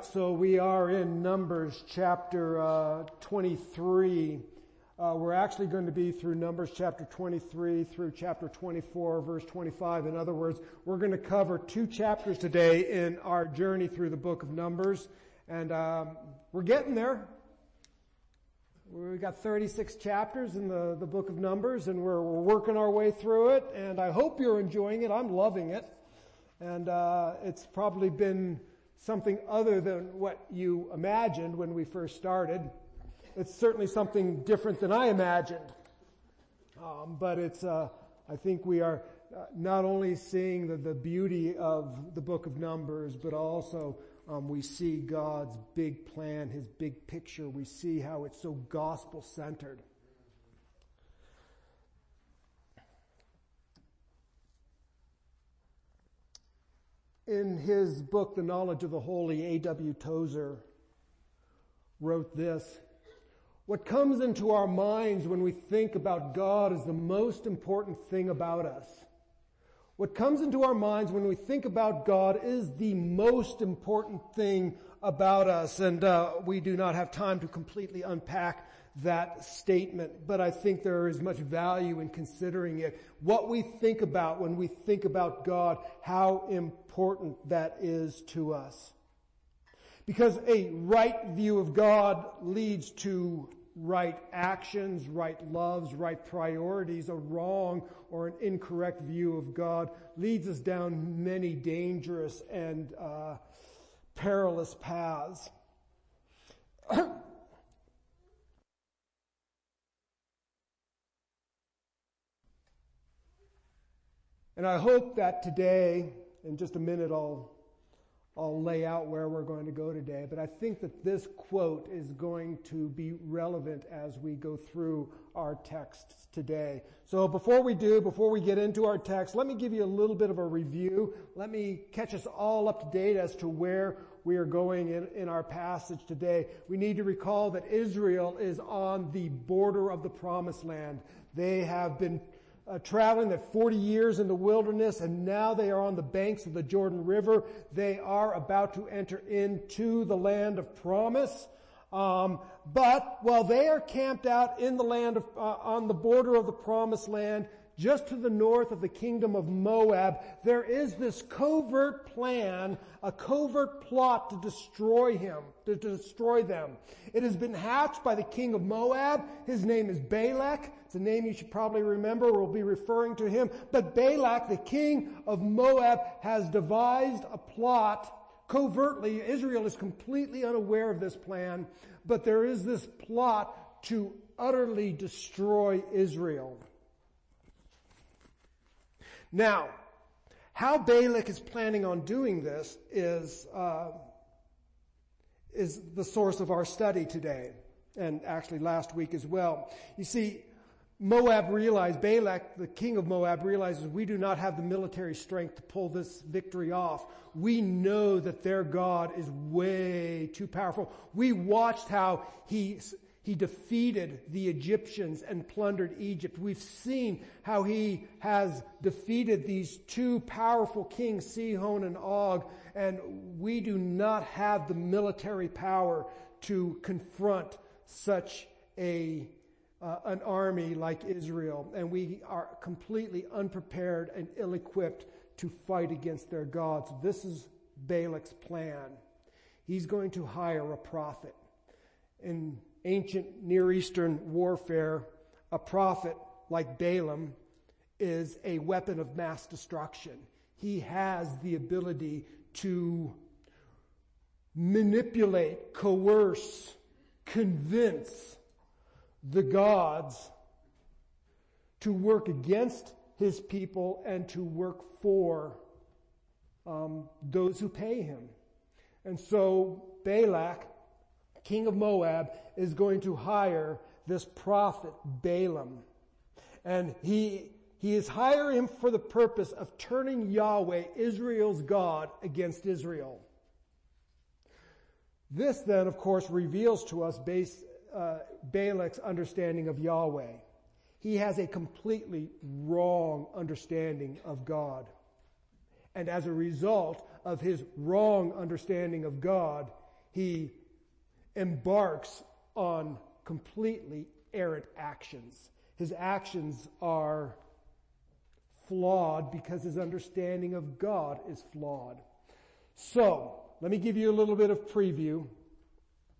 right, so we are in Numbers chapter uh, 23. Uh, we're actually going to be through Numbers chapter 23 through chapter 24, verse 25. In other words, we're going to cover two chapters today in our journey through the book of Numbers, and um, we're getting there. We've got 36 chapters in the, the book of Numbers, and we're, we're working our way through it, and I hope you're enjoying it. I'm loving it. And uh, it's probably been something other than what you imagined when we first started. It's certainly something different than I imagined. Um, but it's, uh, I think we are uh, not only seeing the, the beauty of the book of Numbers, but also um, we see God's big plan, His big picture. We see how it's so gospel centered. In his book, The Knowledge of the Holy, A.W. Tozer wrote this. What comes into our minds when we think about God is the most important thing about us. What comes into our minds when we think about God is the most important thing about us. And uh, we do not have time to completely unpack that statement, but I think there is much value in considering it. What we think about when we think about God, how important that is to us. Because a right view of God leads to right actions, right loves, right priorities. A wrong or an incorrect view of God leads us down many dangerous and uh, perilous paths. And I hope that today, in just a minute, I'll, I'll lay out where we're going to go today. But I think that this quote is going to be relevant as we go through our texts today. So before we do, before we get into our text, let me give you a little bit of a review. Let me catch us all up to date as to where we are going in, in our passage today. We need to recall that Israel is on the border of the promised land. They have been uh, traveling that 40 years in the wilderness and now they are on the banks of the Jordan River. They are about to enter into the land of promise. Um, but while they are camped out in the land of, uh, on the border of the promised land, just to the north of the kingdom of Moab, there is this covert plan, a covert plot to destroy him, to destroy them. It has been hatched by the king of Moab. His name is Balak. It's a name you should probably remember. We'll be referring to him. But Balak, the king of Moab, has devised a plot covertly. Israel is completely unaware of this plan, but there is this plot to utterly destroy Israel. Now, how Balak is planning on doing this is, uh, is the source of our study today, and actually last week as well. You see, Moab realized, Balak, the king of Moab realizes we do not have the military strength to pull this victory off. We know that their God is way too powerful. We watched how he he defeated the Egyptians and plundered Egypt. We've seen how he has defeated these two powerful kings, Sihon and Og, and we do not have the military power to confront such a uh, an army like Israel, and we are completely unprepared and ill-equipped to fight against their gods. This is Balak's plan. He's going to hire a prophet. And ancient Near Eastern warfare, a prophet like Balaam is a weapon of mass destruction. He has the ability to manipulate, coerce, convince the gods to work against his people and to work for um, those who pay him. And so Balak king of Moab, is going to hire this prophet Balaam. And he, he is hiring him for the purpose of turning Yahweh, Israel's God, against Israel. This then, of course, reveals to us base, uh, Balak's understanding of Yahweh. He has a completely wrong understanding of God. And as a result of his wrong understanding of God, he embarks on completely errant actions. His actions are flawed because his understanding of God is flawed. So, let me give you a little bit of preview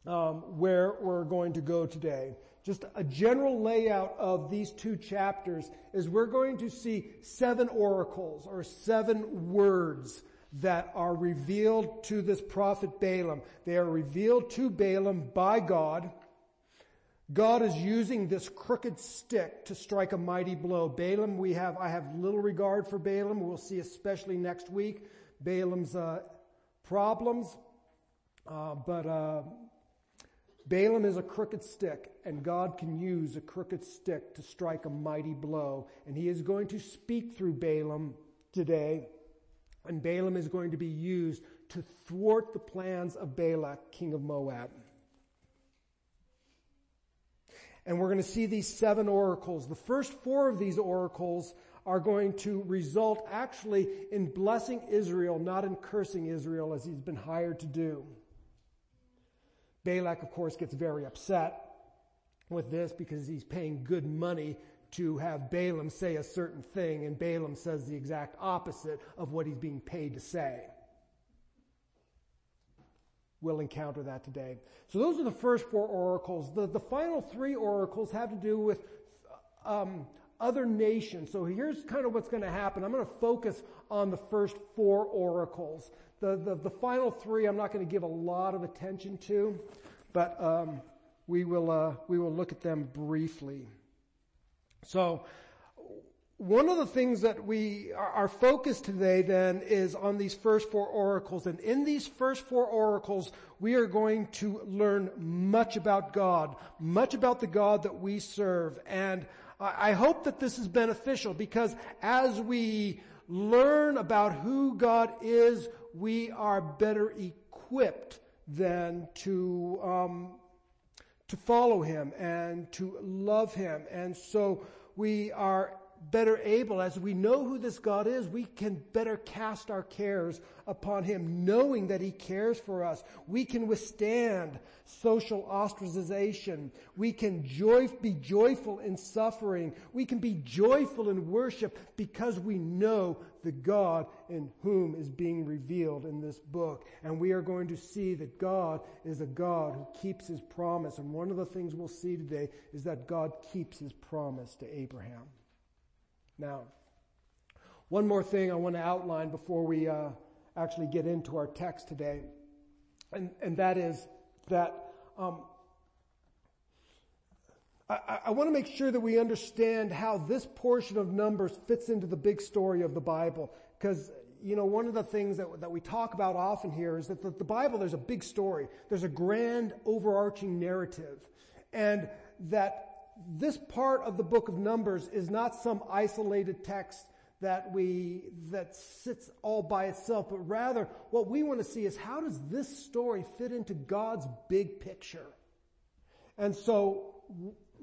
um, where we're going to go today. Just a general layout of these two chapters is we're going to see seven oracles or seven words that are revealed to this prophet Balaam. They are revealed to Balaam by God. God is using this crooked stick to strike a mighty blow. Balaam, we have, I have little regard for Balaam. We'll see especially next week Balaam's uh, problems. Uh, but uh, Balaam is a crooked stick, and God can use a crooked stick to strike a mighty blow. And he is going to speak through Balaam today, and Balaam is going to be used to thwart the plans of Balak, king of Moab. And we're going to see these seven oracles. The first four of these oracles are going to result actually in blessing Israel, not in cursing Israel as he's been hired to do. Balak, of course, gets very upset with this because he's paying good money to have Balaam say a certain thing, and Balaam says the exact opposite of what he's being paid to say. We'll encounter that today. So those are the first four oracles. The, the final three oracles have to do with um, other nations. So here's kind of what's going to happen. I'm going to focus on the first four oracles. The, the, the final three I'm not going to give a lot of attention to, but um, we, will, uh, we will look at them briefly. So one of the things that we, our focus today then is on these first four oracles. And in these first four oracles, we are going to learn much about God, much about the God that we serve. And I hope that this is beneficial because as we learn about who God is, we are better equipped than to, um, to follow Him and to love Him. And so we are better able, as we know who this God is, we can better cast our cares upon Him, knowing that He cares for us. We can withstand social ostracization. We can joy, be joyful in suffering. We can be joyful in worship because we know the God in whom is being revealed in this book. And we are going to see that God is a God who keeps His promise. And one of the things we'll see today is that God keeps His promise to Abraham. Now, one more thing I want to outline before we uh, actually get into our text today, and, and that is that um, I, I want to make sure that we understand how this portion of Numbers fits into the big story of the Bible. Because, you know, one of the things that, that we talk about often here is that the, the Bible, there's a big story. There's a grand overarching narrative. And that this part of the book of Numbers is not some isolated text that we, that sits all by itself, but rather what we want to see is how does this story fit into God's big picture? And so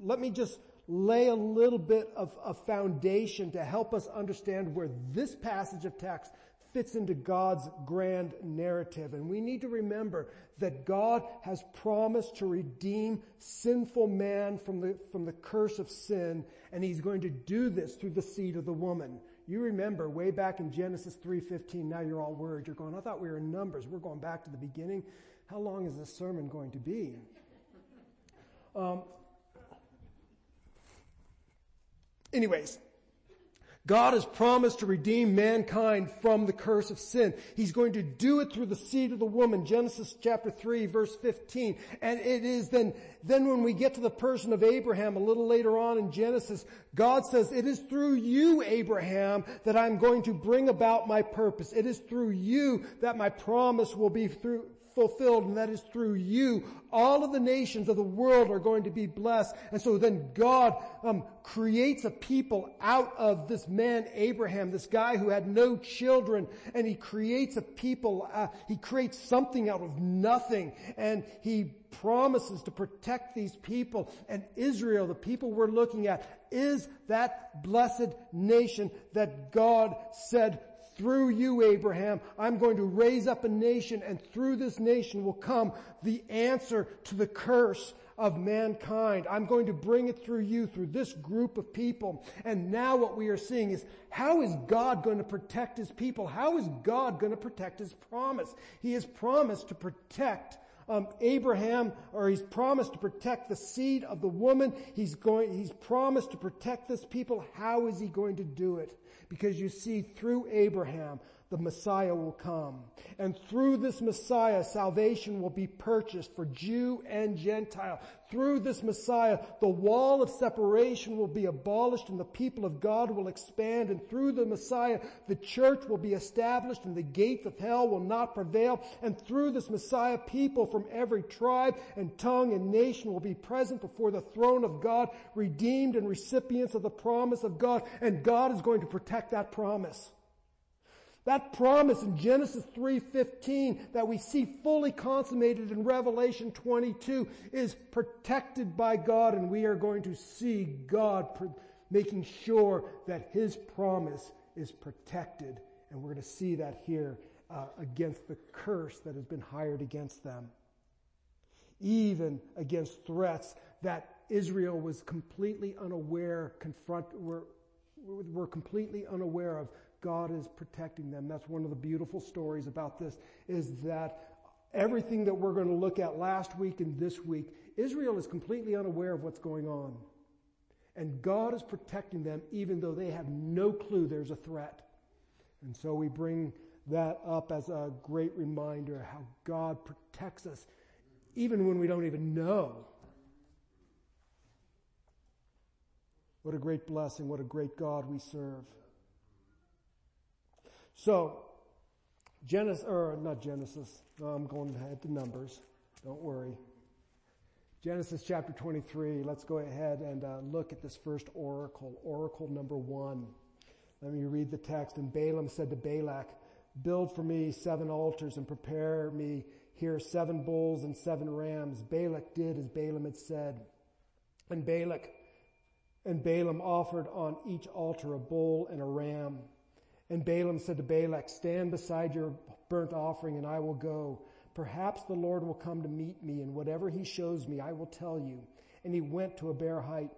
let me just lay a little bit of a foundation to help us understand where this passage of text fits into God's grand narrative. And we need to remember that God has promised to redeem sinful man from the, from the curse of sin, and he's going to do this through the seed of the woman. You remember way back in Genesis 3.15, now you're all worried. You're going, I thought we were in Numbers. We're going back to the beginning. How long is this sermon going to be? Um, anyways, God has promised to redeem mankind from the curse of sin. He's going to do it through the seed of the woman. Genesis chapter 3 verse 15. And it is then, then when we get to the person of Abraham a little later on in Genesis, God says, it is through you, Abraham, that I'm going to bring about my purpose. It is through you that my promise will be through, fulfilled, and that is through you. All of the nations of the world are going to be blessed. And so then God um, creates a people out of this man Abraham, this guy who had no children, and he creates a people. Uh, he creates something out of nothing, and he promises to protect these people. And Israel, the people we're looking at, is that blessed nation that God said through you, Abraham, I'm going to raise up a nation and through this nation will come the answer to the curse of mankind. I'm going to bring it through you, through this group of people. And now what we are seeing is how is God going to protect his people? How is God going to protect his promise? He has promised to protect um, Abraham, or he's promised to protect the seed of the woman. He's going, he's promised to protect this people. How is he going to do it? Because you see, through Abraham, the Messiah will come. And through this Messiah, salvation will be purchased for Jew and Gentile. Through this Messiah, the wall of separation will be abolished and the people of God will expand. And through the Messiah, the church will be established and the gates of hell will not prevail. And through this Messiah, people from every tribe and tongue and nation will be present before the throne of God, redeemed and recipients of the promise of God. And God is going to protect that promise. That promise in Genesis 3.15 that we see fully consummated in Revelation 22 is protected by God and we are going to see God making sure that His promise is protected. And we're going to see that here uh, against the curse that has been hired against them. Even against threats that Israel was completely unaware, confront, were, were completely unaware of God is protecting them. That's one of the beautiful stories about this is that everything that we're going to look at last week and this week, Israel is completely unaware of what's going on. And God is protecting them even though they have no clue there's a threat. And so we bring that up as a great reminder how God protects us even when we don't even know. What a great blessing. What a great God we serve. So, Genesis, or not Genesis, no, I'm going ahead to Numbers. Don't worry. Genesis chapter 23, let's go ahead and uh, look at this first oracle, oracle number one. Let me read the text. And Balaam said to Balak, build for me seven altars and prepare me here seven bulls and seven rams. Balak did as Balaam had said. And Balak and Balaam offered on each altar a bull and a ram. And Balaam said to Balak, stand beside your burnt offering and I will go. Perhaps the Lord will come to meet me and whatever he shows me, I will tell you. And he went to a bare height.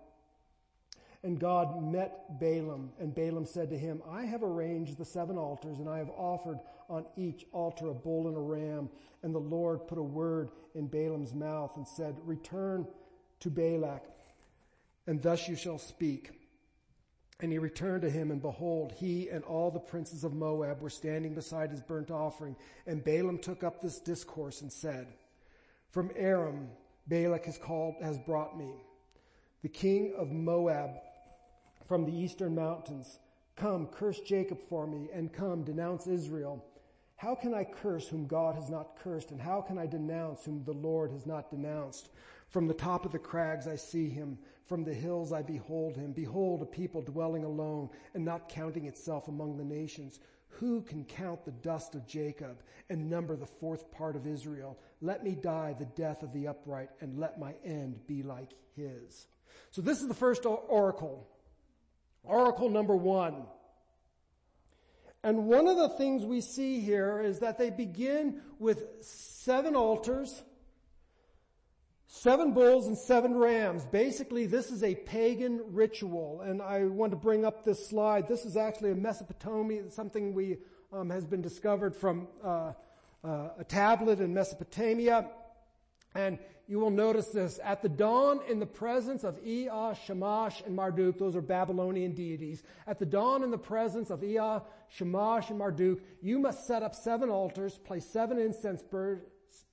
And God met Balaam and Balaam said to him, I have arranged the seven altars and I have offered on each altar a bull and a ram. And the Lord put a word in Balaam's mouth and said, return to Balak and thus you shall speak. And he returned to him, and behold, he and all the princes of Moab were standing beside his burnt offering. And Balaam took up this discourse and said, From Aram, Balak has called, has brought me, the king of Moab from the eastern mountains. Come, curse Jacob for me, and come, denounce Israel. How can I curse whom God has not cursed, and how can I denounce whom the Lord has not denounced? From the top of the crags I see him. From the hills I behold him. Behold a people dwelling alone and not counting itself among the nations. Who can count the dust of Jacob and number the fourth part of Israel? Let me die the death of the upright and let my end be like his. So this is the first oracle. Oracle number one. And one of the things we see here is that they begin with seven altars Seven bulls and seven rams. Basically, this is a pagan ritual, and I want to bring up this slide. This is actually a Mesopotamia, something we um, has been discovered from uh, uh, a tablet in Mesopotamia, and you will notice this at the dawn in the presence of Ea, Shamash, and Marduk. Those are Babylonian deities. At the dawn in the presence of Ea, Shamash, and Marduk, you must set up seven altars, place seven incense birds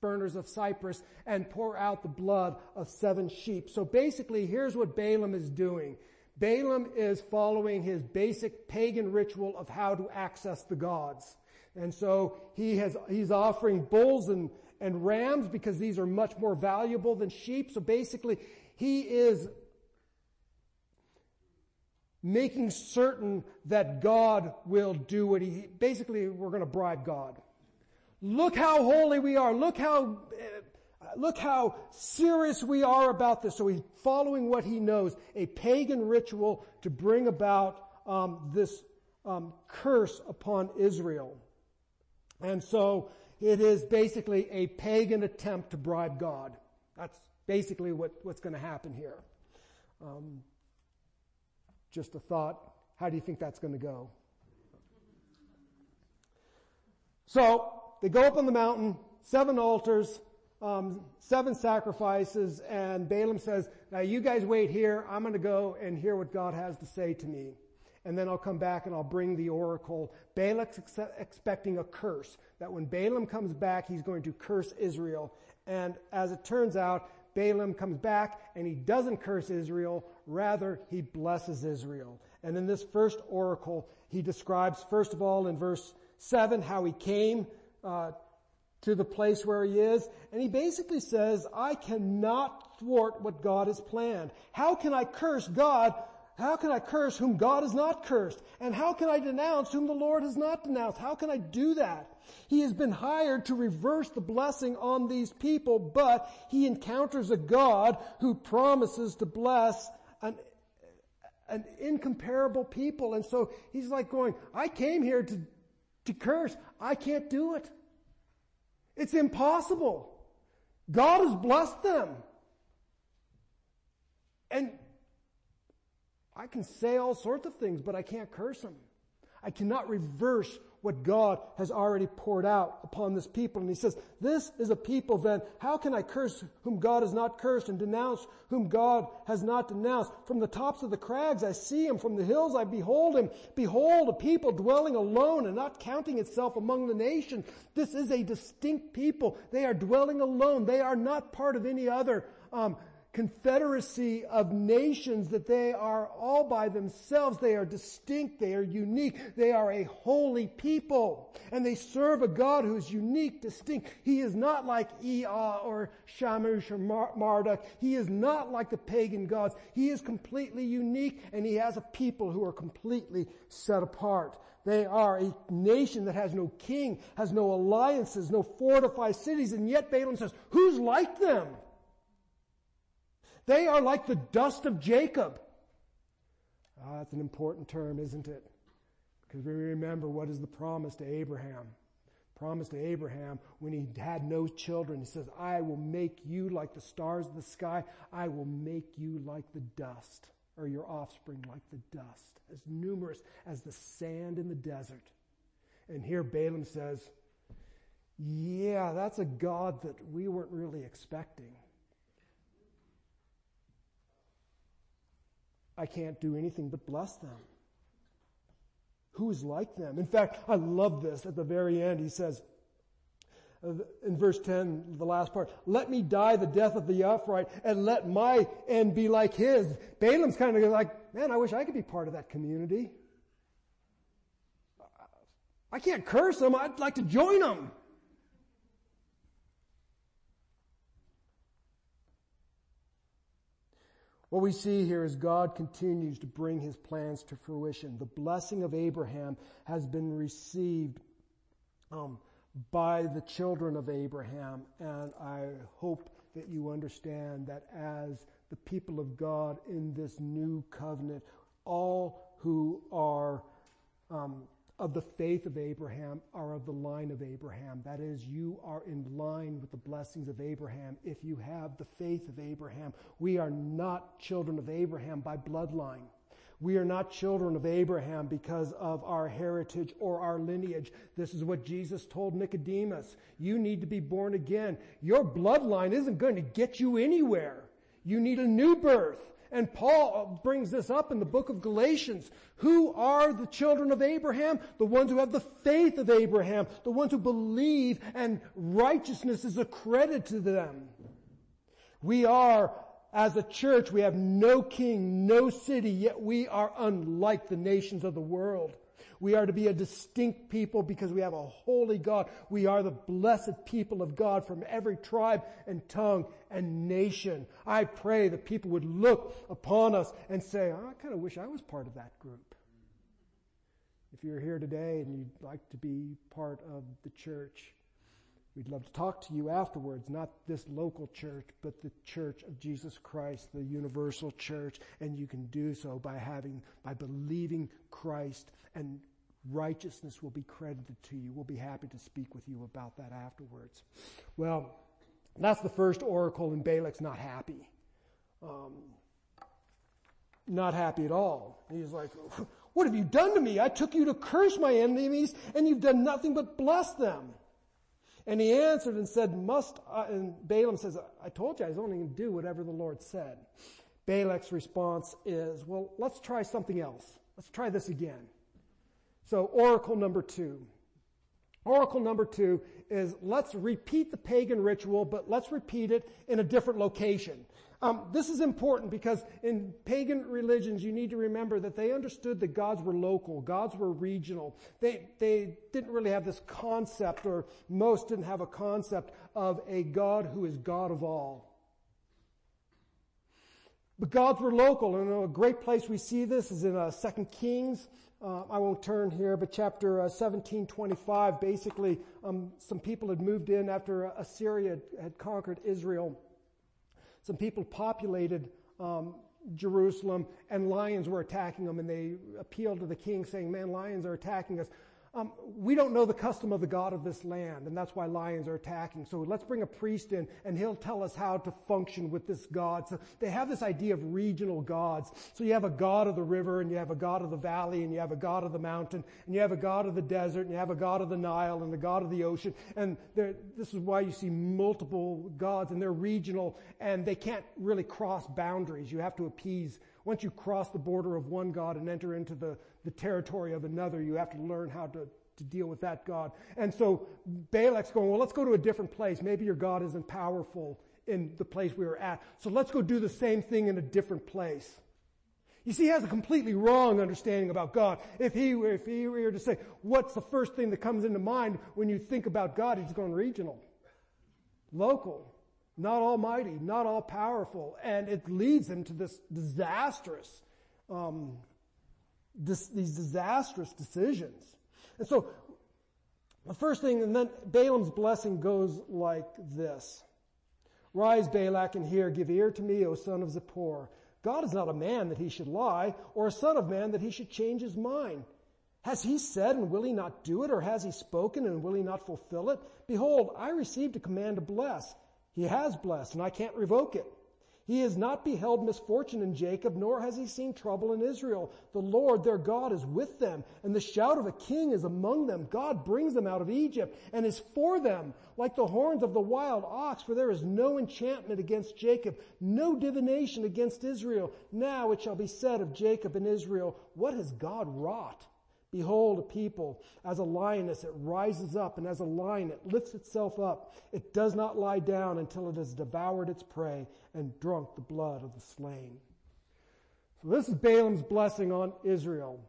burners of cypress and pour out the blood of seven sheep. So basically, here's what Balaam is doing. Balaam is following his basic pagan ritual of how to access the gods. And so he has, he's offering bulls and, and rams because these are much more valuable than sheep. So basically, he is making certain that God will do what he, basically we're going to bribe God. Look how holy we are. Look how, uh, look how serious we are about this. So he's following what he knows, a pagan ritual to bring about um, this um, curse upon Israel. And so it is basically a pagan attempt to bribe God. That's basically what, what's going to happen here. Um, just a thought. How do you think that's going to go? So they go up on the mountain, seven altars, um, seven sacrifices, and Balaam says, now you guys wait here. I'm going to go and hear what God has to say to me. And then I'll come back and I'll bring the oracle. Balak's ex- expecting a curse. That when Balaam comes back, he's going to curse Israel. And as it turns out, Balaam comes back and he doesn't curse Israel. Rather, he blesses Israel. And in this first oracle, he describes, first of all, in verse 7, how he came uh, to the place where he is. And he basically says, I cannot thwart what God has planned. How can I curse God? How can I curse whom God has not cursed? And how can I denounce whom the Lord has not denounced? How can I do that? He has been hired to reverse the blessing on these people, but he encounters a God who promises to bless an, an incomparable people. And so he's like going, I came here to, to curse. I can't do it. It's impossible. God has blessed them. And I can say all sorts of things, but I can't curse them. I cannot reverse what God has already poured out upon this people. And he says, this is a people then, how can I curse whom God has not cursed and denounce whom God has not denounced? From the tops of the crags I see him, from the hills I behold him. Behold, a people dwelling alone and not counting itself among the nations. This is a distinct people. They are dwelling alone. They are not part of any other um, confederacy of nations that they are all by themselves. They are distinct. They are unique. They are a holy people. And they serve a God who is unique, distinct. He is not like Ea or Shamash or Marduk. He is not like the pagan gods. He is completely unique and he has a people who are completely set apart. They are a nation that has no king, has no alliances, no fortified cities, and yet Balaam says, who's like them? They are like the dust of Jacob. Ah, that's an important term, isn't it? Because we remember what is the promise to Abraham. Promise to Abraham when he had no children. He says, I will make you like the stars of the sky. I will make you like the dust, or your offspring like the dust, as numerous as the sand in the desert. And here Balaam says, yeah, that's a God that we weren't really expecting. I can't do anything but bless them. Who is like them? In fact, I love this at the very end. He says, in verse 10, the last part, let me die the death of the upright and let my end be like his. Balaam's kind of like, man, I wish I could be part of that community. I can't curse them. I'd like to join them. What we see here is God continues to bring his plans to fruition. The blessing of Abraham has been received um, by the children of Abraham, and I hope that you understand that as the people of God in this new covenant, all who are um, of the faith of Abraham are of the line of Abraham. That is, you are in line with the blessings of Abraham if you have the faith of Abraham. We are not children of Abraham by bloodline. We are not children of Abraham because of our heritage or our lineage. This is what Jesus told Nicodemus. You need to be born again. Your bloodline isn't going to get you anywhere. You need a new birth. And Paul uh, brings this up in the book of Galatians. Who are the children of Abraham? The ones who have the faith of Abraham, the ones who believe and righteousness is accredited to them. We are, as a church, we have no king, no city, yet we are unlike the nations of the world. We are to be a distinct people because we have a holy God. We are the blessed people of God from every tribe and tongue and nation. I pray that people would look upon us and say, oh, I kind of wish I was part of that group. If you're here today and you'd like to be part of the church, We'd love to talk to you afterwards, not this local church, but the church of Jesus Christ, the universal church. And you can do so by having, by believing Christ and righteousness will be credited to you. We'll be happy to speak with you about that afterwards. Well, that's the first oracle, and Balak's not happy. Um, not happy at all. He's like, what have you done to me? I took you to curse my enemies, and you've done nothing but bless them. And he answered and said, must, I, and Balaam says, I told you I was only going to do whatever the Lord said. Balak's response is, well, let's try something else. Let's try this again. So oracle number two. Oracle number two is let's repeat the pagan ritual, but let's repeat it in a different location. Um, this is important because in pagan religions, you need to remember that they understood that gods were local, gods were regional. They, they didn't really have this concept, or most didn't have a concept of a God who is God of all. But gods were local, and a great place we see this is in uh, 2 Kings. Uh, I won't turn here, but chapter uh, 1725, basically, um, some people had moved in after Assyria had, had conquered Israel. Some people populated um, Jerusalem, and lions were attacking them, and they appealed to the king saying, man, lions are attacking us. Um, we don't know the custom of the God of this land, and that's why lions are attacking. So let's bring a priest in, and he'll tell us how to function with this God. So they have this idea of regional gods. So you have a God of the river, and you have a God of the valley, and you have a God of the mountain, and you have a God of the desert, and you have a God of the Nile, and the God of the ocean. And this is why you see multiple gods, and they're regional, and they can't really cross boundaries. You have to appease once you cross the border of one God and enter into the, the territory of another, you have to learn how to, to deal with that God. And so Balak's going, well, let's go to a different place. Maybe your God isn't powerful in the place we were at. So let's go do the same thing in a different place. You see, he has a completely wrong understanding about God. If he, if he were to say, what's the first thing that comes into mind when you think about God? He's going regional. Local not almighty, not all powerful, and it leads him to this disastrous, um, these disastrous decisions. And so, the first thing, and then Balaam's blessing goes like this. Rise, Balak, and hear, give ear to me, O son of Zippor. God is not a man that he should lie, or a son of man that he should change his mind. Has he said and will he not do it, or has he spoken and will he not fulfill it? Behold, I received a command to bless. He has blessed, and I can't revoke it. He has not beheld misfortune in Jacob, nor has he seen trouble in Israel. The Lord their God is with them, and the shout of a king is among them. God brings them out of Egypt, and is for them, like the horns of the wild ox, for there is no enchantment against Jacob, no divination against Israel. Now it shall be said of Jacob and Israel, what has God wrought? Behold, a people, as a lioness, it rises up, and as a lion, it lifts itself up. It does not lie down until it has devoured its prey and drunk the blood of the slain. So this is Balaam's blessing on Israel.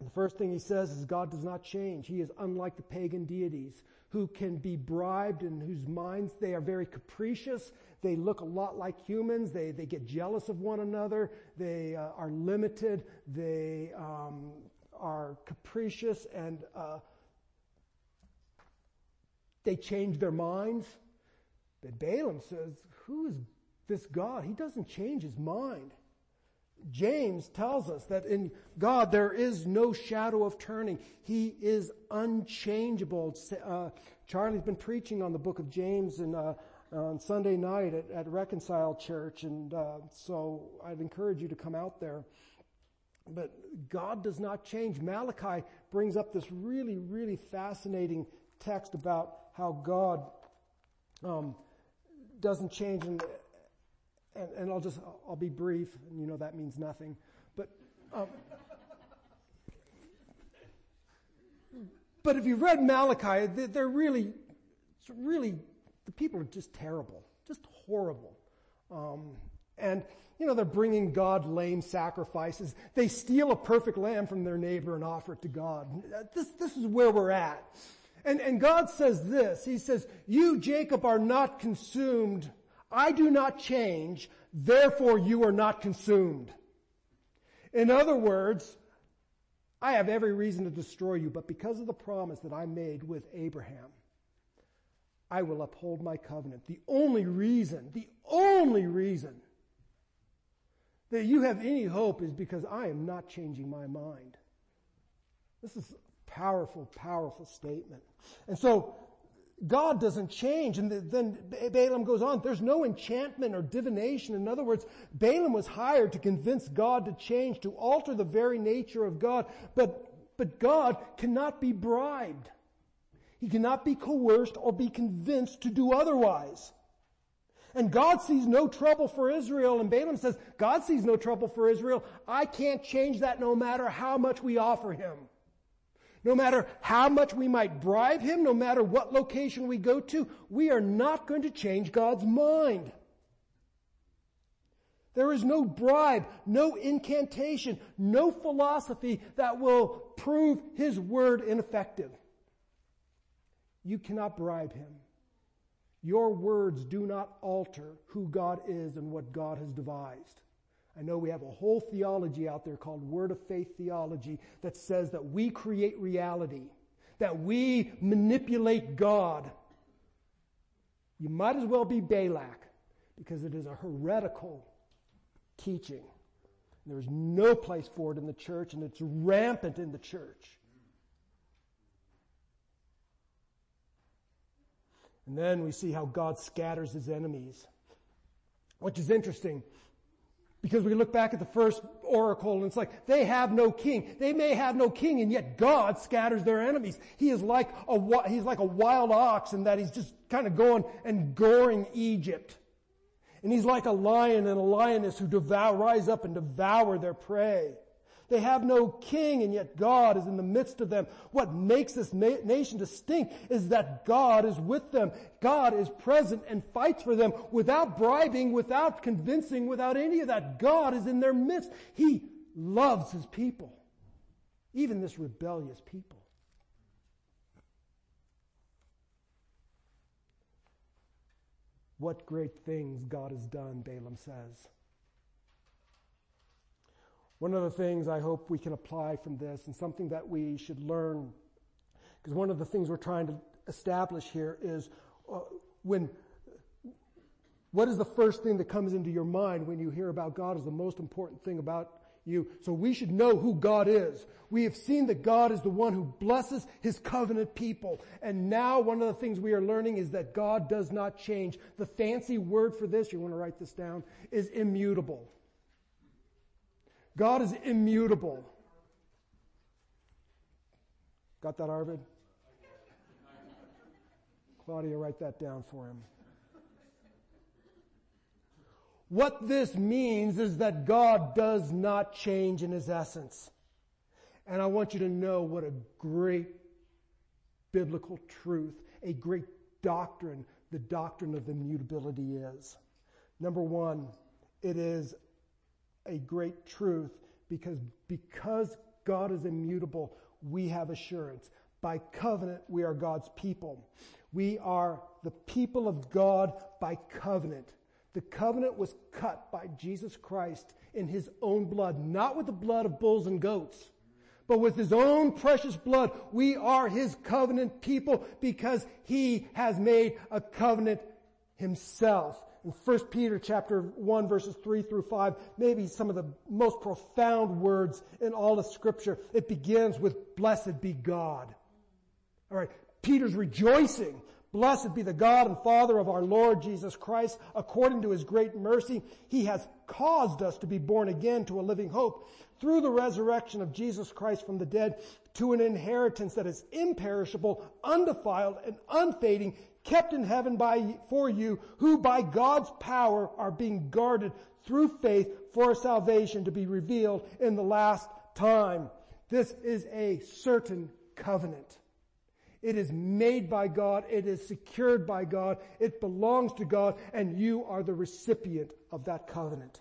The first thing he says is God does not change. He is unlike the pagan deities who can be bribed and whose minds they are very capricious. They look a lot like humans. They, they get jealous of one another. They uh, are limited. They um, are capricious and uh, they change their minds. But Balaam says, Who is this God? He doesn't change his mind. James tells us that in God there is no shadow of turning. He is unchangeable. Uh, Charlie's been preaching on the book of James uh, on Sunday night at, at Reconcile Church, and uh, so I'd encourage you to come out there. But God does not change. Malachi brings up this really, really fascinating text about how God um, doesn't change. And, and, and, I'll just, I'll be brief, and you know that means nothing. But, um, but if you've read Malachi, they're really, really, the people are just terrible, just horrible. Um, and you know, they're bringing God lame sacrifices. They steal a perfect lamb from their neighbor and offer it to God. This, this is where we're at. And, and God says this. He says, you, Jacob, are not consumed. I do not change. Therefore you are not consumed. In other words, I have every reason to destroy you, but because of the promise that I made with Abraham, I will uphold my covenant. The only reason, the only reason that you have any hope is because I am not changing my mind. This is a powerful, powerful statement. And so, God doesn't change. And then Balaam goes on, there's no enchantment or divination. In other words, Balaam was hired to convince God to change, to alter the very nature of God. But, but God cannot be bribed. He cannot be coerced or be convinced to do otherwise. And God sees no trouble for Israel. And Balaam says, God sees no trouble for Israel. I can't change that no matter how much we offer him. No matter how much we might bribe him, no matter what location we go to, we are not going to change God's mind. There is no bribe, no incantation, no philosophy that will prove his word ineffective. You cannot bribe him. Your words do not alter who God is and what God has devised. I know we have a whole theology out there called Word of Faith theology that says that we create reality, that we manipulate God. You might as well be Balak because it is a heretical teaching. There's no place for it in the church and it's rampant in the church. And then we see how God scatters his enemies, which is interesting because we look back at the first oracle and it's like, they have no king. They may have no king and yet God scatters their enemies. He is like a, he's like a wild ox in that he's just kind of going and goring Egypt. And he's like a lion and a lioness who devour, rise up and devour their prey. They have no king and yet God is in the midst of them. What makes this na- nation distinct is that God is with them. God is present and fights for them without bribing, without convincing, without any of that. God is in their midst. He loves his people. Even this rebellious people. What great things God has done, Balaam says. One of the things I hope we can apply from this and something that we should learn, because one of the things we're trying to establish here is uh, when, what is the first thing that comes into your mind when you hear about God is the most important thing about you. So we should know who God is. We have seen that God is the one who blesses his covenant people. And now one of the things we are learning is that God does not change. The fancy word for this, you want to write this down, is immutable. God is immutable. Got that, Arvid? Claudia, write that down for him. What this means is that God does not change in his essence. And I want you to know what a great biblical truth, a great doctrine, the doctrine of immutability is. Number one, it is a great truth because, because God is immutable, we have assurance. By covenant, we are God's people. We are the people of God by covenant. The covenant was cut by Jesus Christ in his own blood, not with the blood of bulls and goats, but with his own precious blood. We are his covenant people because he has made a covenant himself in 1 Peter chapter 1 verses 3 through 5, maybe some of the most profound words in all of scripture. It begins with blessed be God. Alright, Peter's rejoicing. Blessed be the God and Father of our Lord Jesus Christ. According to his great mercy, he has caused us to be born again to a living hope through the resurrection of Jesus Christ from the dead to an inheritance that is imperishable, undefiled, and unfading, kept in heaven by, for you, who by God's power are being guarded through faith for salvation to be revealed in the last time. This is a certain covenant. It is made by God. It is secured by God. It belongs to God and you are the recipient of that covenant.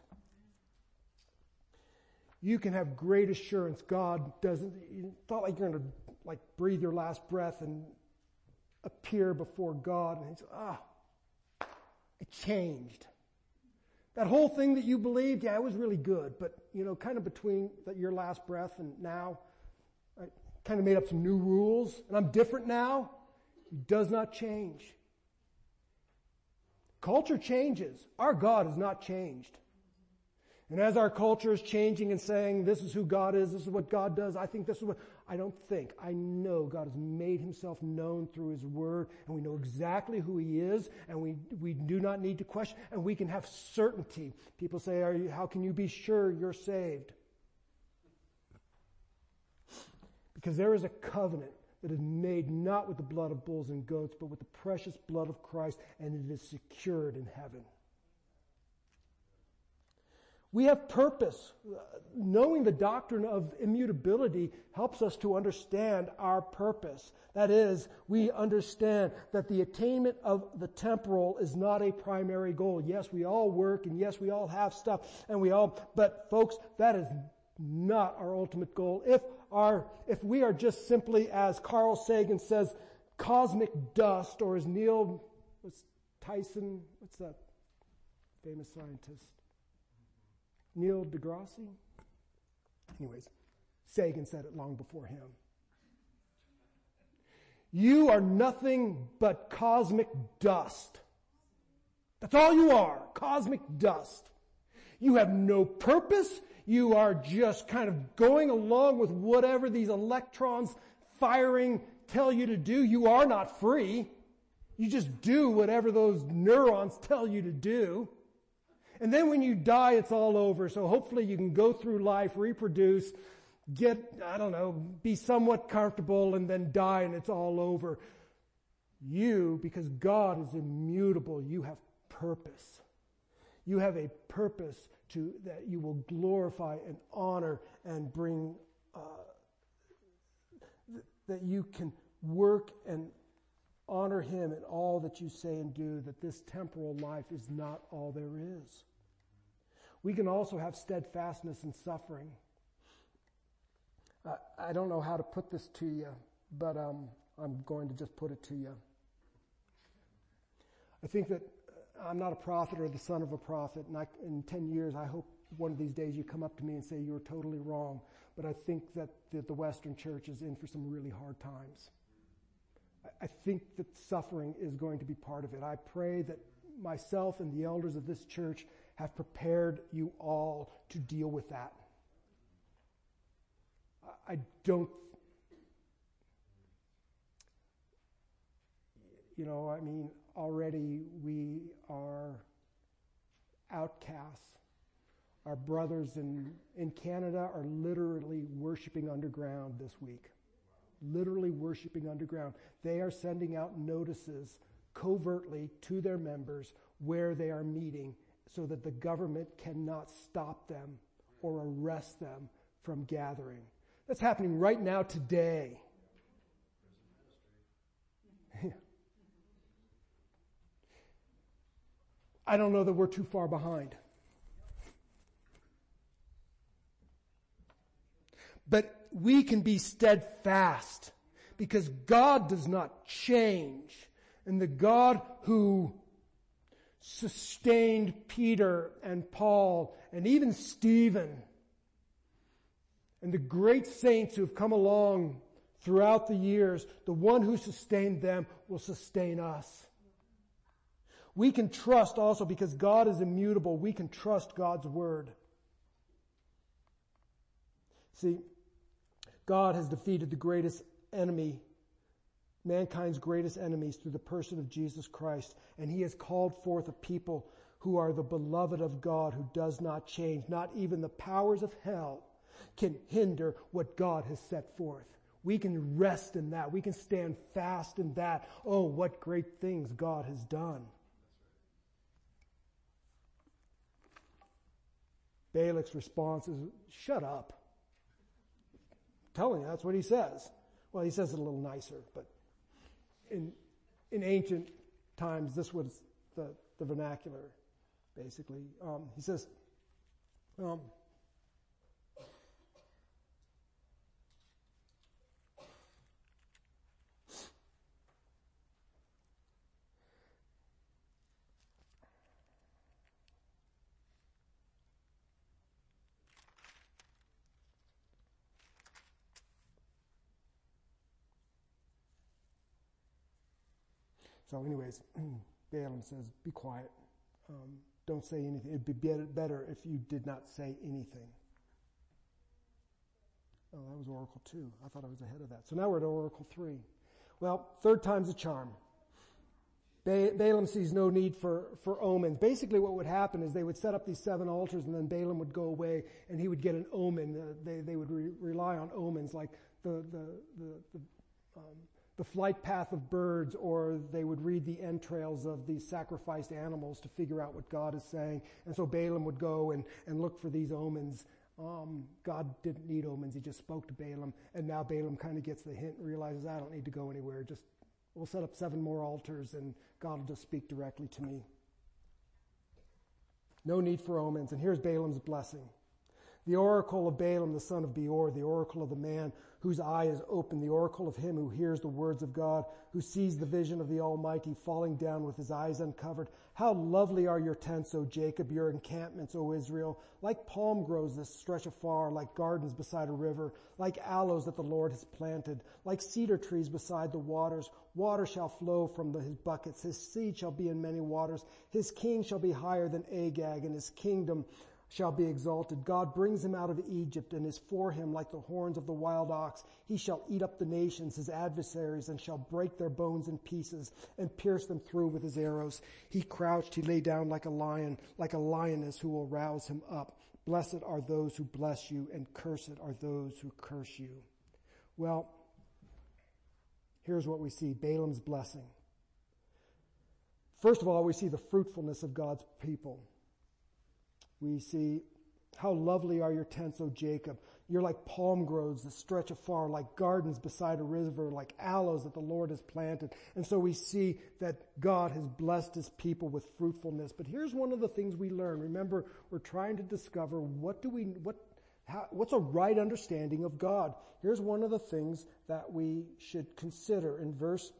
You can have great assurance God doesn't, it's not like you're going to like breathe your last breath and appear before God and he says, ah, it changed. That whole thing that you believed, yeah, it was really good, but you know, kind of between your last breath and now, I kind of made up some new rules and I'm different now. He does not change. Culture changes. Our God has not changed. And as our culture is changing and saying, this is who God is, this is what God does, I think this is what, I don't think, I know God has made himself known through his word, and we know exactly who he is, and we, we do not need to question, and we can have certainty. People say, you, how can you be sure you're saved? Because there is a covenant that is made not with the blood of bulls and goats, but with the precious blood of Christ, and it is secured in heaven. We have purpose. Knowing the doctrine of immutability helps us to understand our purpose. That is, we understand that the attainment of the temporal is not a primary goal. Yes, we all work and yes, we all have stuff and we all, but folks, that is not our ultimate goal. If our, if we are just simply, as Carl Sagan says, cosmic dust, or as Neil, Tyson, what's that famous scientist? Neil deGrasse? Anyways, Sagan said it long before him. You are nothing but cosmic dust. That's all you are, cosmic dust. You have no purpose. You are just kind of going along with whatever these electrons firing tell you to do. You are not free. You just do whatever those neurons tell you to do. And then when you die, it's all over. So hopefully you can go through life, reproduce, get, I don't know, be somewhat comfortable and then die and it's all over. You, because God is immutable, you have purpose. You have a purpose to, that you will glorify and honor and bring, uh, th- that you can work and honor Him in all that you say and do, that this temporal life is not all there is. We can also have steadfastness in suffering. Uh, I don't know how to put this to you, but um, I'm going to just put it to you. I think that uh, I'm not a prophet or the son of a prophet, and I, in 10 years, I hope one of these days you come up to me and say you're totally wrong. But I think that the, the Western church is in for some really hard times. I, I think that suffering is going to be part of it. I pray that myself and the elders of this church have prepared you all to deal with that. I don't, you know, I mean, already we are outcasts. Our brothers in, in Canada are literally worshiping underground this week. Literally worshiping underground. They are sending out notices covertly to their members where they are meeting so that the government cannot stop them or arrest them from gathering. That's happening right now today. I don't know that we're too far behind. But we can be steadfast because God does not change. And the God who sustained Peter and Paul and even Stephen and the great saints who have come along throughout the years, the one who sustained them will sustain us. We can trust also because God is immutable. We can trust God's word. See, God has defeated the greatest enemy mankind's greatest enemies through the person of Jesus Christ. And he has called forth a people who are the beloved of God who does not change. Not even the powers of hell can hinder what God has set forth. We can rest in that. We can stand fast in that. Oh, what great things God has done. Balak's response is, shut up. I'm telling you, that's what he says. Well, he says it a little nicer, but in, in ancient times, this was the, the vernacular, basically. Um, he says, um, So, anyways, Balaam says, Be quiet. um, don't say anything. It'd be better if you did not say anything. Oh, that was Oracle 2. I thought I was ahead of that. So now we're at Oracle 3. Well, third time's a charm. Ba- Balaam sees no need for, for omens. Basically what would happen is they would set up these seven altars and then Balaam would go away and he would get an omen. Uh, they, they would re- rely on omens like the, the, the, the, um, the flight path of birds or they would read the entrails of these sacrificed animals to figure out what God is saying. And so Balaam would go and, and look for these omens. Um, God didn't need omens. He just spoke to Balaam. And now Balaam kind of gets the hint and realizes, I don't need to go anywhere. Just We'll set up seven more altars and God will just speak directly to me. No need for omens. And here's Balaam's blessing. The oracle of Balaam, the son of Beor, the oracle of the man whose eye is open, the oracle of him who hears the words of God, who sees the vision of the Almighty falling down with his eyes uncovered. How lovely are your tents, O Jacob, your encampments, O Israel, like palm groves that stretch afar, like gardens beside a river, like aloes that the Lord has planted, like cedar trees beside the waters. Water shall flow from the, his buckets. His seed shall be in many waters. His king shall be higher than Agag, and his kingdom shall be exalted. God brings him out of Egypt and is for him like the horns of the wild ox. He shall eat up the nations, his adversaries, and shall break their bones in pieces and pierce them through with his arrows. He crouched, he lay down like a lion, like a lioness who will rouse him up. Blessed are those who bless you and cursed are those who curse you. Well, here's what we see. Balaam's blessing. First of all, we see the fruitfulness of God's people we see how lovely are your tents, O Jacob. You're like palm groves that stretch afar, like gardens beside a river, like aloes that the Lord has planted. And so we see that God has blessed his people with fruitfulness. But here's one of the things we learn. Remember, we're trying to discover what do we, what, how, what's a right understanding of God? Here's one of the things that we should consider. In verse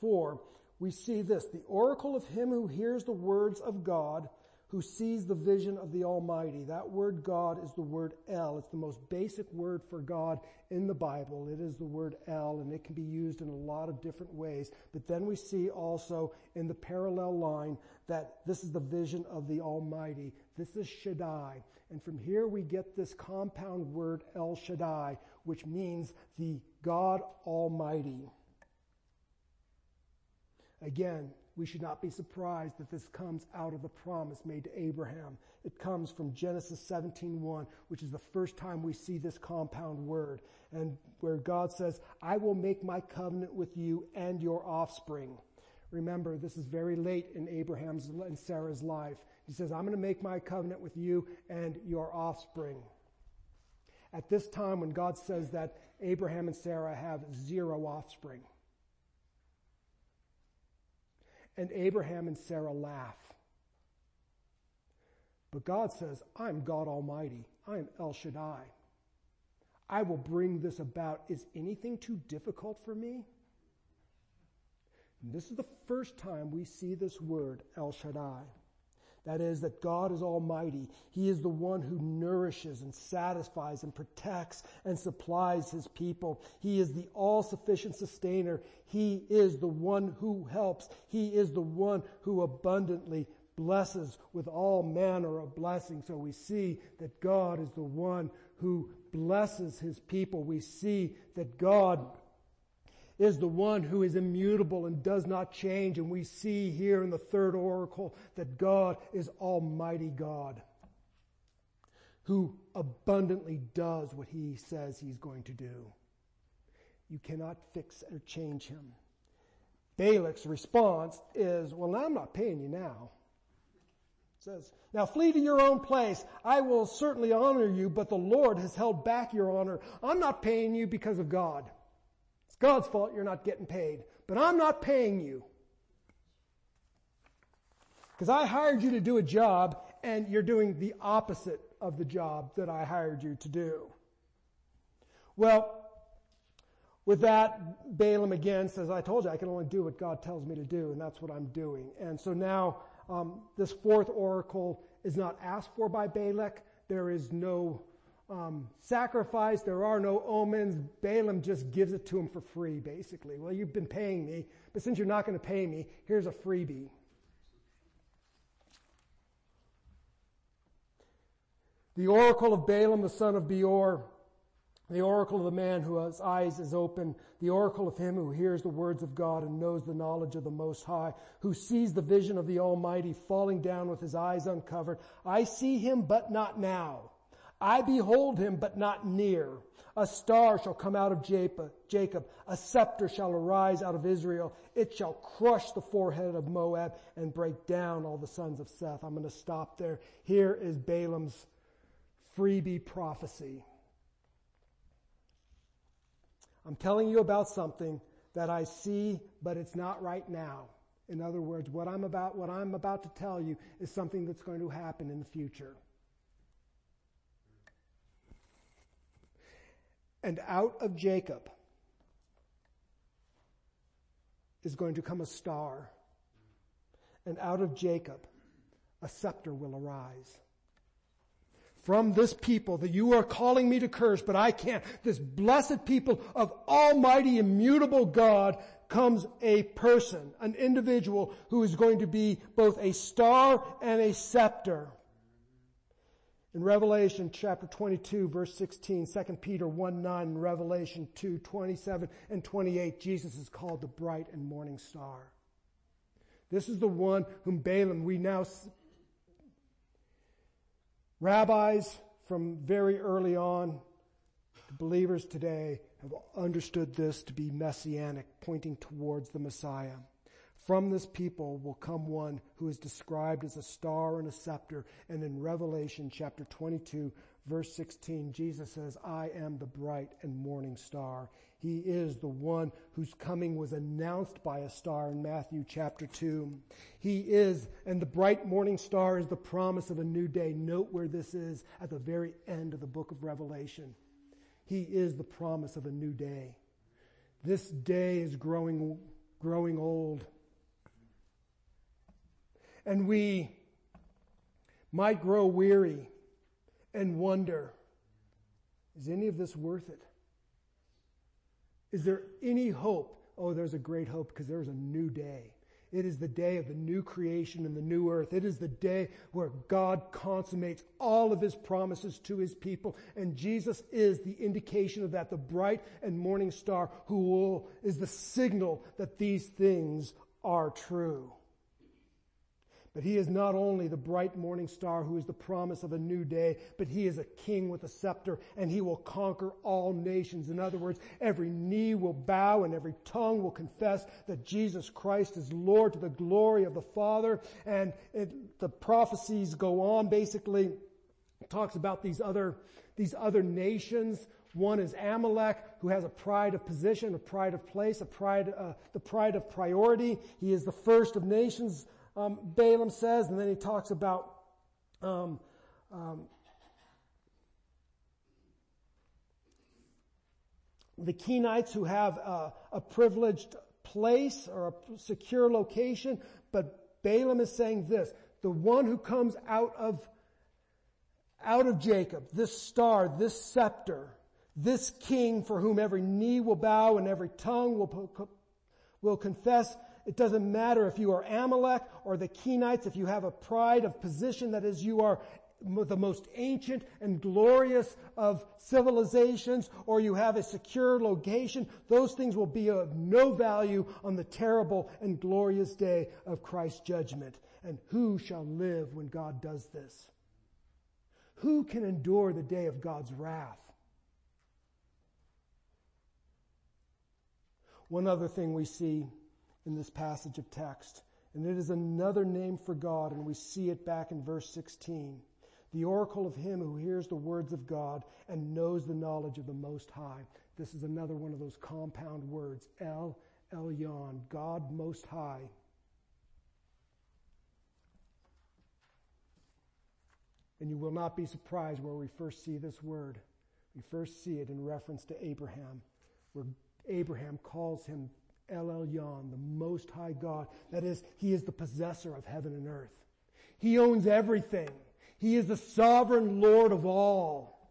4, we see this, the oracle of him who hears the words of God who sees the vision of the Almighty. That word God is the word El. It's the most basic word for God in the Bible. It is the word El, and it can be used in a lot of different ways. But then we see also in the parallel line that this is the vision of the Almighty. This is Shaddai. And from here we get this compound word El Shaddai, which means the God Almighty. Again, we should not be surprised that this comes out of the promise made to Abraham. It comes from Genesis 17:1, which is the first time we see this compound word, and where God says, "I will make my covenant with you and your offspring." Remember, this is very late in Abraham's and Sarah's life. He says, "I'm going to make my covenant with you and your offspring." At this time when God says that, Abraham and Sarah have zero offspring. And Abraham and Sarah laugh. But God says, I'm God Almighty. I'm El Shaddai. I will bring this about. Is anything too difficult for me? And this is the first time we see this word, El Shaddai. That is, that God is almighty. He is the one who nourishes and satisfies and protects and supplies his people. He is the all-sufficient sustainer. He is the one who helps. He is the one who abundantly blesses with all manner of blessing. So we see that God is the one who blesses his people. We see that God is the one who is immutable and does not change. And we see here in the third oracle that God is Almighty God who abundantly does what he says he's going to do. You cannot fix or change him. Balak's response is, well, now I'm not paying you now. It says, now flee to your own place. I will certainly honor you, but the Lord has held back your honor. I'm not paying you because of God. God's fault you're not getting paid. But I'm not paying you. Because I hired you to do a job and you're doing the opposite of the job that I hired you to do. Well, with that, Balaam again says, I told you I can only do what God tells me to do, and that's what I'm doing. And so now, um, this fourth oracle is not asked for by Balak. There is no um, sacrifice. There are no omens. Balaam just gives it to him for free, basically. Well, you've been paying me, but since you're not going to pay me, here's a freebie. The oracle of Balaam, the son of Beor, the oracle of the man whose eyes is open, the oracle of him who hears the words of God and knows the knowledge of the Most High, who sees the vision of the Almighty falling down with his eyes uncovered. I see him, but not now. I behold him, but not near. A star shall come out of Jacob. A scepter shall arise out of Israel. It shall crush the forehead of Moab and break down all the sons of Seth. I'm going to stop there. Here is Balaam's freebie prophecy. I'm telling you about something that I see, but it's not right now. In other words, what I'm about, what I'm about to tell you is something that's going to happen in the future. And out of Jacob is going to come a star. And out of Jacob, a scepter will arise from this people that you are calling me to curse, but I can't. This blessed people of almighty immutable God comes a person, an individual who is going to be both a star and a scepter. In Revelation chapter 22 verse 16, 2 Peter 1 9, and Revelation 2, 27 and 28, Jesus is called the bright and morning star. This is the one whom Balaam we now Rabbis from very early on to believers today have understood this to be messianic, pointing towards the Messiah. From this people will come one who is described as a star and a scepter. And in Revelation chapter 22 verse 16, Jesus says, I am the bright and morning star. He is the one whose coming was announced by a star in Matthew chapter 2. He is, and the bright morning star is the promise of a new day. Note where this is at the very end of the book of Revelation. He is the promise of a new day. This day is growing, growing old. And we might grow weary and wonder, is any of this worth it? Is there any hope? Oh, there's a great hope because there's a new day. It is the day of the new creation and the new earth. It is the day where God consummates all of his promises to his people. And Jesus is the indication of that, the bright and morning star who will, is the signal that these things are true. But he is not only the bright morning star who is the promise of a new day, but he is a king with a scepter and he will conquer all nations. In other words, every knee will bow and every tongue will confess that Jesus Christ is Lord to the glory of the Father. And it, the prophecies go on basically talks about these other, these other nations. One is Amalek, who has a pride of position, a pride of place, a pride, uh, the pride of priority. He is the first of nations um, Balaam says, and then he talks about um, um, the Kenites who have a, a privileged place or a secure location, but Balaam is saying this, the one who comes out of out of Jacob, this star, this scepter, this king for whom every knee will bow and every tongue will, will confess it doesn't matter if you are Amalek or the Kenites, if you have a pride of position that is you are the most ancient and glorious of civilizations, or you have a secure location, those things will be of no value on the terrible and glorious day of Christ's judgment. And who shall live when God does this? Who can endure the day of God's wrath? One other thing we see in this passage of text. And it is another name for God, and we see it back in verse 16. The oracle of him who hears the words of God and knows the knowledge of the Most High. This is another one of those compound words. El Elyon, God Most High. And you will not be surprised where we first see this word. We first see it in reference to Abraham, where Abraham calls him El Elyon, the Most High God. That is, He is the possessor of heaven and earth. He owns everything. He is the sovereign Lord of all.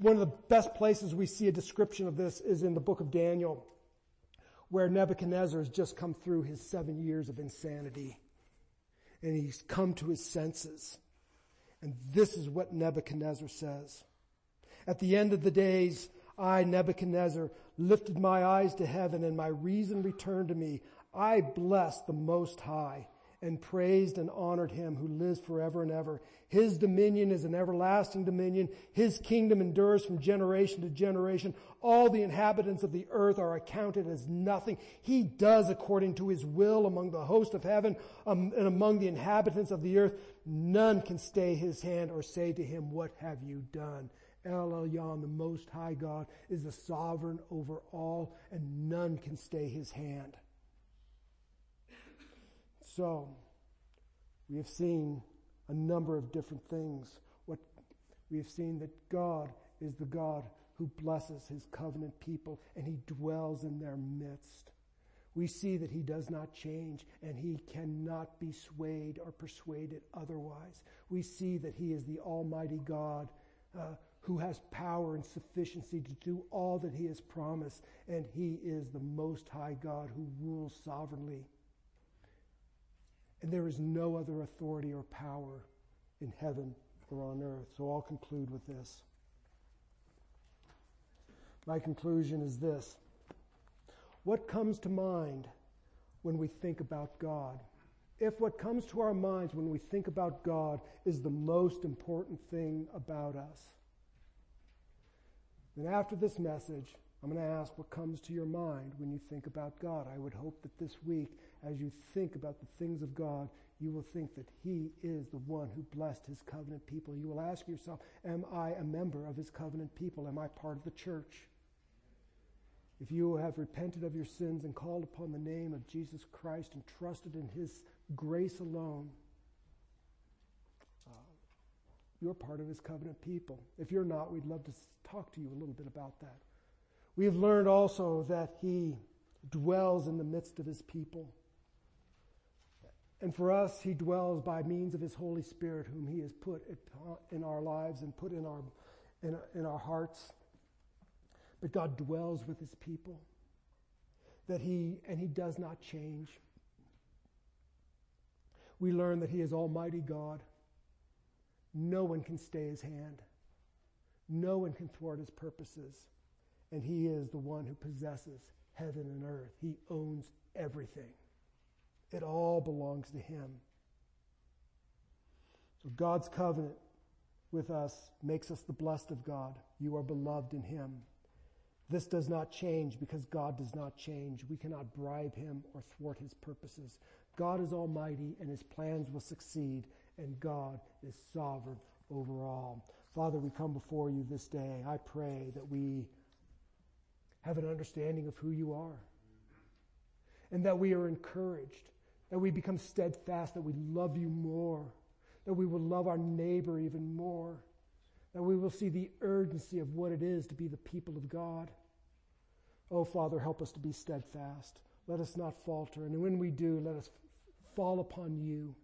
One of the best places we see a description of this is in the book of Daniel, where Nebuchadnezzar has just come through his seven years of insanity. And he's come to his senses. And this is what Nebuchadnezzar says. At the end of the days, I, Nebuchadnezzar, lifted my eyes to heaven and my reason returned to me. I blessed the Most High and praised and honored him who lives forever and ever. His dominion is an everlasting dominion. His kingdom endures from generation to generation. All the inhabitants of the earth are accounted as nothing. He does according to his will among the host of heaven um, and among the inhabitants of the earth. None can stay his hand or say to him, what have you done? El Elyon, the most high God, is the sovereign over all and none can stay his hand. So, we have seen a number of different things. What we have seen that God is the God who blesses his covenant people and he dwells in their midst. We see that he does not change and he cannot be swayed or persuaded otherwise. We see that he is the Almighty God uh, who has power and sufficiency to do all that he has promised, and he is the Most High God who rules sovereignly. And there is no other authority or power in heaven or on earth. So I'll conclude with this. My conclusion is this. What comes to mind when we think about God? If what comes to our minds when we think about God is the most important thing about us, then after this message, I'm going to ask what comes to your mind when you think about God. I would hope that this week, as you think about the things of God, you will think that He is the one who blessed His covenant people. You will ask yourself, Am I a member of His covenant people? Am I part of the church? If you have repented of your sins and called upon the name of Jesus Christ and trusted in His grace alone, you're part of His covenant people. If you're not, we'd love to talk to you a little bit about that. We have learned also that He dwells in the midst of His people. And for us, He dwells by means of His Holy Spirit, whom He has put uh, in our lives and put in our, in, in our hearts. But God dwells with His people. That He, and He does not change. We learn that He is Almighty God. No one can stay His hand. No one can thwart His purposes and he is the one who possesses heaven and earth. He owns everything. It all belongs to him. So God's covenant with us makes us the blessed of God. You are beloved in him. This does not change because God does not change. We cannot bribe him or thwart his purposes. God is almighty and his plans will succeed, and God is sovereign over all. Father, we come before you this day. I pray that we have an understanding of who you are. And that we are encouraged, that we become steadfast, that we love you more, that we will love our neighbor even more, that we will see the urgency of what it is to be the people of God. Oh, Father, help us to be steadfast. Let us not falter. And when we do, let us fall upon you.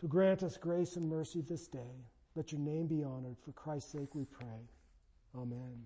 So grant us grace and mercy this day. Let your name be honored. For Christ's sake we pray. Amen.